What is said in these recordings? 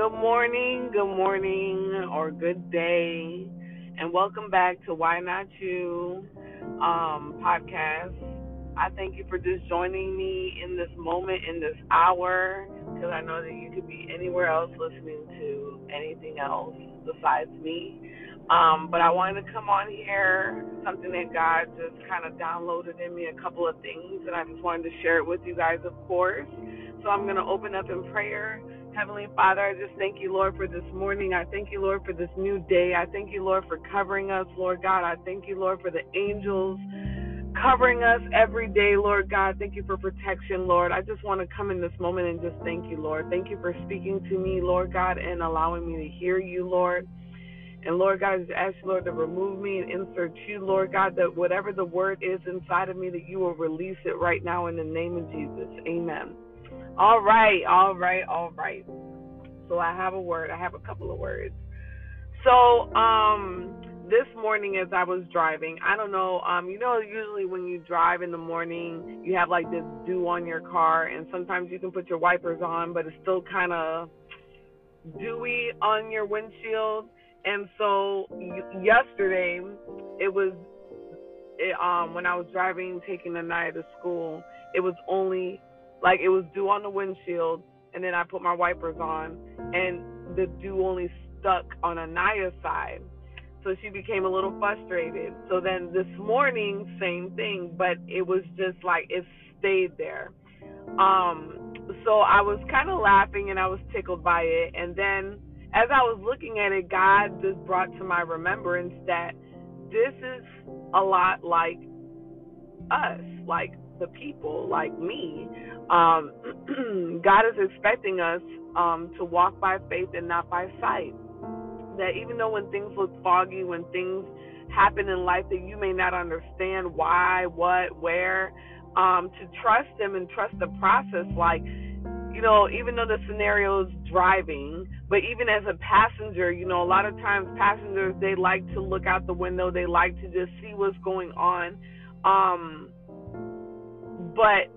Good morning, good morning, or good day, and welcome back to Why Not You um, podcast. I thank you for just joining me in this moment, in this hour, because I know that you could be anywhere else listening to anything else besides me. Um, but I wanted to come on here, something that God just kind of downloaded in me, a couple of things, and I just wanted to share it with you guys, of course. So I'm going to open up in prayer. Heavenly Father, I just thank you, Lord, for this morning. I thank you, Lord, for this new day. I thank you, Lord, for covering us, Lord God. I thank you, Lord, for the angels covering us every day, Lord God. Thank you for protection, Lord. I just want to come in this moment and just thank you, Lord. Thank you for speaking to me, Lord God, and allowing me to hear you, Lord. And Lord God, I just ask you, Lord, to remove me and insert you, Lord God, that whatever the word is inside of me, that you will release it right now in the name of Jesus. Amen. All right, all right, all right. So I have a word. I have a couple of words. So, um, this morning as I was driving, I don't know, um, you know, usually when you drive in the morning, you have like this dew on your car, and sometimes you can put your wipers on, but it's still kind of dewy on your windshield. And so yesterday, it was it, um when I was driving, taking Anaya to school, it was only like it was dew on the windshield, and then I put my wipers on, and the dew only stuck on Anaya's side. So she became a little frustrated. So then this morning, same thing, but it was just like it stayed there. Um, so I was kind of laughing and I was tickled by it. And then as I was looking at it, God just brought to my remembrance that this is a lot like us, like the people, like me. Um, God is expecting us um, to walk by faith and not by sight. That even though when things look foggy, when things happen in life that you may not understand why, what, where, um, to trust Him and trust the process. Like, you know, even though the scenario is driving, but even as a passenger, you know, a lot of times passengers they like to look out the window, they like to just see what's going on. Um, but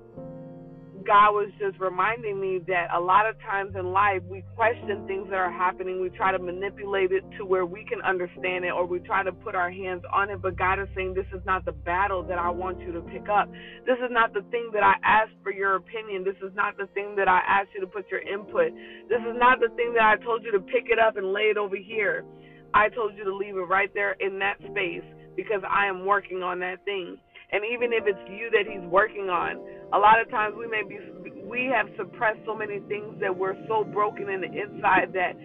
God was just reminding me that a lot of times in life we question things that are happening. We try to manipulate it to where we can understand it or we try to put our hands on it. But God is saying, This is not the battle that I want you to pick up. This is not the thing that I asked for your opinion. This is not the thing that I asked you to put your input. This is not the thing that I told you to pick it up and lay it over here. I told you to leave it right there in that space because I am working on that thing. And even if it's you that he's working on, a lot of times we may be we have suppressed so many things that we're so broken in the inside that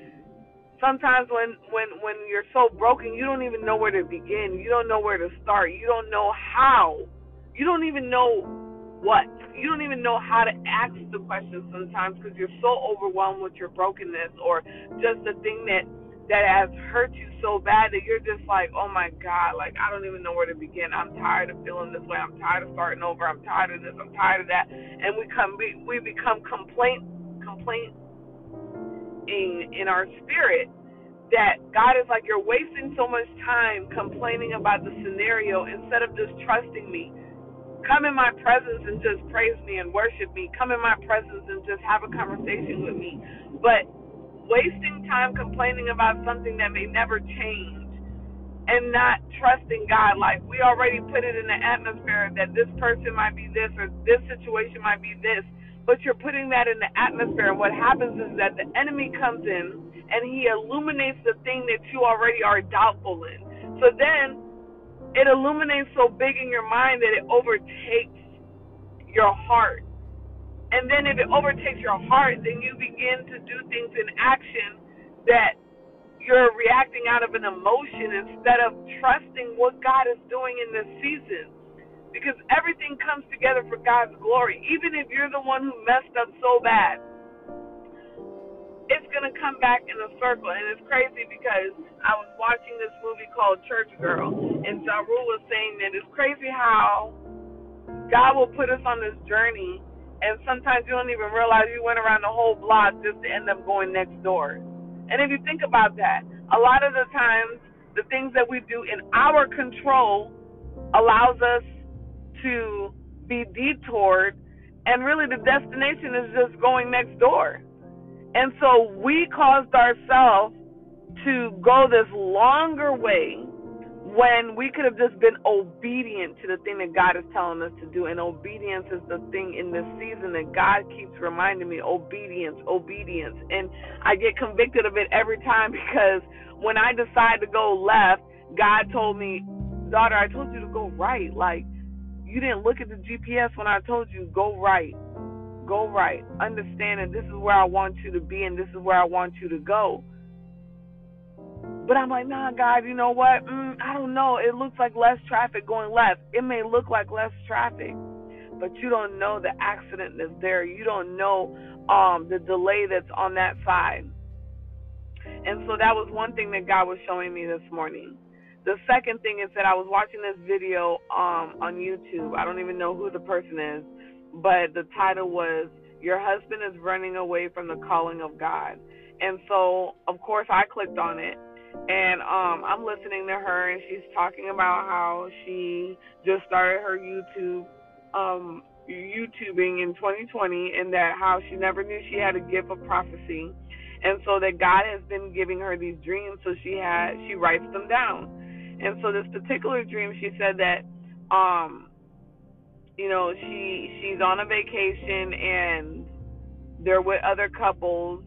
sometimes when when when you're so broken you don't even know where to begin. You don't know where to start. You don't know how. You don't even know what. You don't even know how to ask the questions sometimes because you're so overwhelmed with your brokenness or just the thing that that has hurt you so bad that you're just like, oh my God, like I don't even know where to begin. I'm tired of feeling this way. I'm tired of starting over. I'm tired of this. I'm tired of that. And we come, we, we become complaint, complaint in in our spirit that God is like, you're wasting so much time complaining about the scenario instead of just trusting me. Come in my presence and just praise me and worship me. Come in my presence and just have a conversation with me. But wasting time complaining about something that may never change and not trusting God. Like we already put it in the atmosphere that this person might be this or this situation might be this, but you're putting that in the atmosphere. And what happens is that the enemy comes in and he illuminates the thing that you already are doubtful in. So then it illuminates so big in your mind that it overtakes your heart. And then if it overtakes your heart, then you begin to do things in action that you're reacting out of an emotion instead of trusting what God is doing in this season. Because everything comes together for God's glory. Even if you're the one who messed up so bad, it's going to come back in a circle. And it's crazy because I was watching this movie called Church Girl, and Ja Rule was saying that it's crazy how God will put us on this journey and sometimes you don't even realize you went around the whole block just to end up going next door. And if you think about that, a lot of the times the things that we do in our control allows us to be detoured and really the destination is just going next door. And so we caused ourselves to go this longer way when we could have just been obedient to the thing that God is telling us to do. And obedience is the thing in this season that God keeps reminding me obedience, obedience. And I get convicted of it every time because when I decide to go left, God told me, daughter, I told you to go right. Like, you didn't look at the GPS when I told you go right. Go right. Understand that this is where I want you to be and this is where I want you to go. But I'm like, nah, God, you know what? Mm, I don't know. It looks like less traffic going left. It may look like less traffic, but you don't know the accident that's there. You don't know um, the delay that's on that side. And so that was one thing that God was showing me this morning. The second thing is that I was watching this video um, on YouTube. I don't even know who the person is, but the title was Your Husband is Running Away from the Calling of God. And so, of course, I clicked on it and um I'm listening to her and she's talking about how she just started her YouTube um YouTubing in 2020 and that how she never knew she had a gift of prophecy and so that God has been giving her these dreams so she had she writes them down. And so this particular dream she said that um you know she she's on a vacation and they're with other couples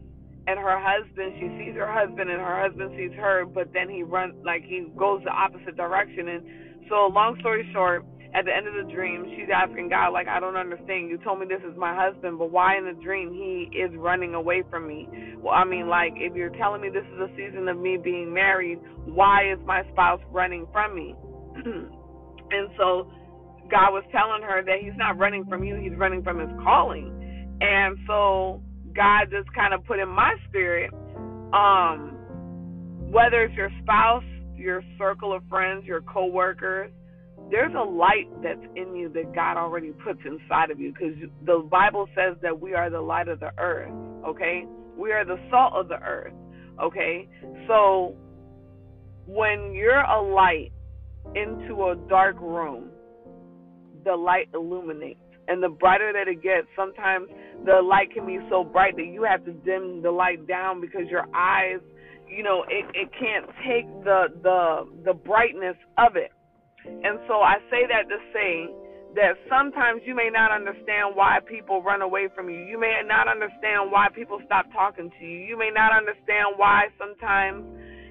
and her husband she sees her husband and her husband sees her but then he runs like he goes the opposite direction. And so long story short at the end of the dream she's asking god like i don't understand. You told me this is my husband but why in the dream he is running away from me? Well i mean like if you're telling me this is a season of me being married why is my spouse running from me? And so god was telling her that he's not running from you he's running from his calling. And so God just kind of put in my spirit, um, whether it's your spouse, your circle of friends, your coworkers, there's a light that's in you that God already puts inside of you because the Bible says that we are the light of the earth, okay? We are the salt of the earth, okay? So when you're a light into a dark room, the light illuminates and the brighter that it gets, sometimes the light can be so bright that you have to dim the light down because your eyes, you know, it, it can't take the the the brightness of it. And so I say that to say that sometimes you may not understand why people run away from you. You may not understand why people stop talking to you. You may not understand why sometimes,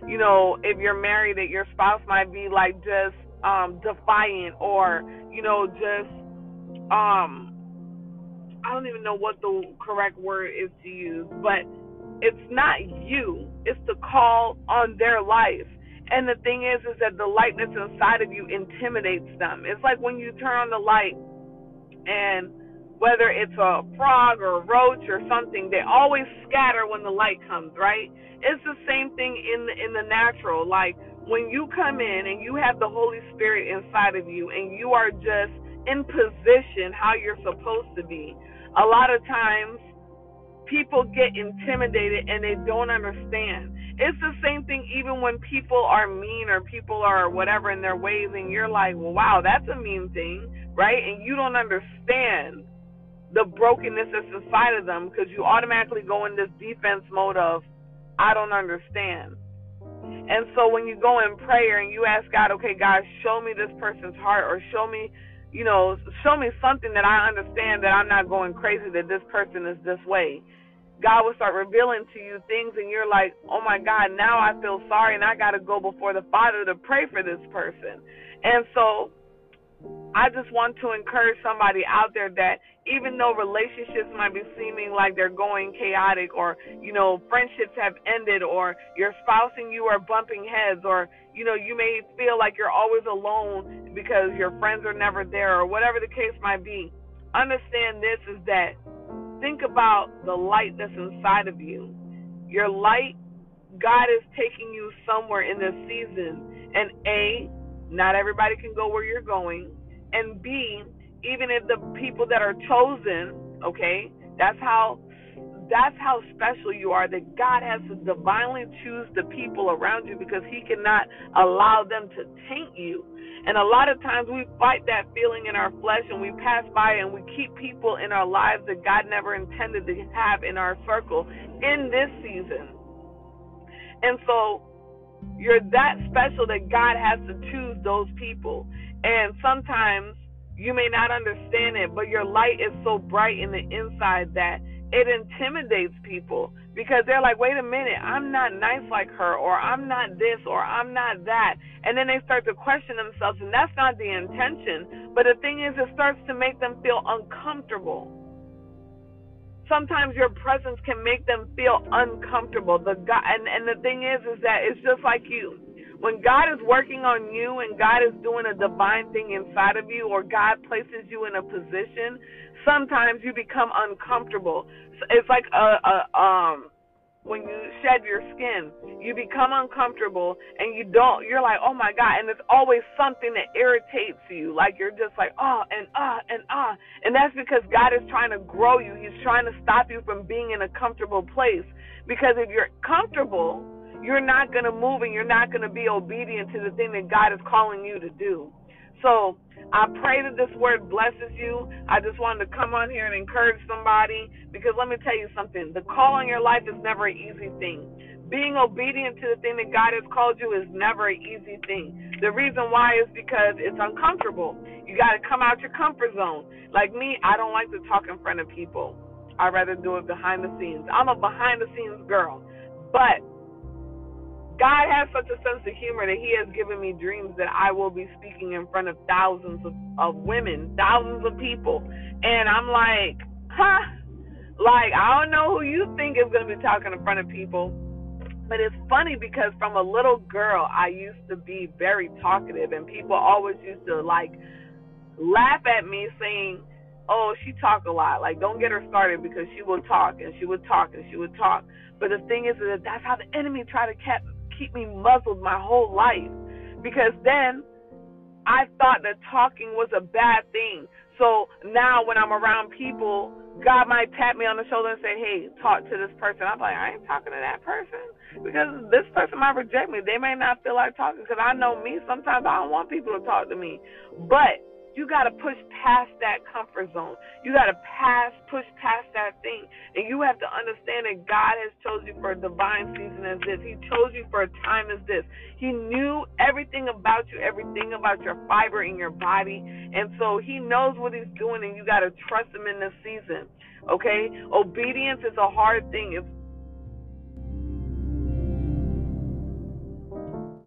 you know, if you're married that your spouse might be like just um defiant or, you know, just um I don't even know what the correct word is to use, but it's not you. It's the call on their life. And the thing is, is that the lightness inside of you intimidates them. It's like when you turn on the light, and whether it's a frog or a roach or something, they always scatter when the light comes, right? It's the same thing in the, in the natural. Like when you come in and you have the Holy Spirit inside of you, and you are just in position how you're supposed to be. A lot of times people get intimidated and they don't understand. It's the same thing even when people are mean or people are whatever in their ways and you're like, well, wow, that's a mean thing, right? And you don't understand the brokenness that's inside of them because you automatically go in this defense mode of, I don't understand. And so when you go in prayer and you ask God, okay, God, show me this person's heart or show me you know, show me something that I understand that I'm not going crazy that this person is this way. God will start revealing to you things, and you're like, oh my God, now I feel sorry, and I got to go before the Father to pray for this person. And so I just want to encourage somebody out there that even though relationships might be seeming like they're going chaotic, or, you know, friendships have ended, or your spouse and you are bumping heads, or, you know, you may feel like you're always alone because your friends are never there or whatever the case might be. Understand this is that think about the light that's inside of you. Your light, God is taking you somewhere in this season. And A, not everybody can go where you're going. And B, even if the people that are chosen, okay, that's how that's how special you are. That God has to divinely choose the people around you because He cannot allow them to taint you. And a lot of times we fight that feeling in our flesh and we pass by and we keep people in our lives that God never intended to have in our circle in this season. And so you're that special that God has to choose those people. And sometimes you may not understand it, but your light is so bright in the inside that it intimidates people because they're like, wait a minute, I'm not nice like her, or I'm not this, or I'm not that. And then they start to question themselves, and that's not the intention. But the thing is, it starts to make them feel uncomfortable. Sometimes your presence can make them feel uncomfortable. The God, and, and the thing is, is that it's just like you. When God is working on you and God is doing a divine thing inside of you, or God places you in a position, sometimes you become uncomfortable. It's like a, a um when you shed your skin, you become uncomfortable and you don't you're like, "Oh my god." And it's always something that irritates you. Like you're just like, "Oh, and ah, uh, and ah." Uh. And that's because God is trying to grow you. He's trying to stop you from being in a comfortable place because if you're comfortable, you're not going to move and you're not going to be obedient to the thing that God is calling you to do. So, I pray that this word blesses you. I just wanted to come on here and encourage somebody because let me tell you something. The call on your life is never an easy thing. Being obedient to the thing that God has called you is never an easy thing. The reason why is because it's uncomfortable. You got to come out your comfort zone. Like me, I don't like to talk in front of people. I'd rather do it behind the scenes. I'm a behind the scenes girl. But God has such a sense of humor that He has given me dreams that I will be speaking in front of thousands of, of women, thousands of people. And I'm like, huh? Like, I don't know who you think is going to be talking in front of people. But it's funny because from a little girl, I used to be very talkative, and people always used to like laugh at me saying, oh, she talk a lot. Like, don't get her started because she will talk and she would talk and she would talk. But the thing is that that's how the enemy try to keep keep me muzzled my whole life because then I thought that talking was a bad thing. So now when I'm around people, God might tap me on the shoulder and say, "Hey, talk to this person." I'm like, "I ain't talking to that person because this person might reject me. They may not feel like talking because I know me. Sometimes I don't want people to talk to me, but you got to push past that comfort zone. You got to pass, push past that thing. And you have to understand that God has chosen you for a divine season as this. He chose you for a time as this. He knew everything about you, everything about your fiber in your body. And so He knows what He's doing, and you got to trust Him in this season. Okay? Obedience is a hard thing. It's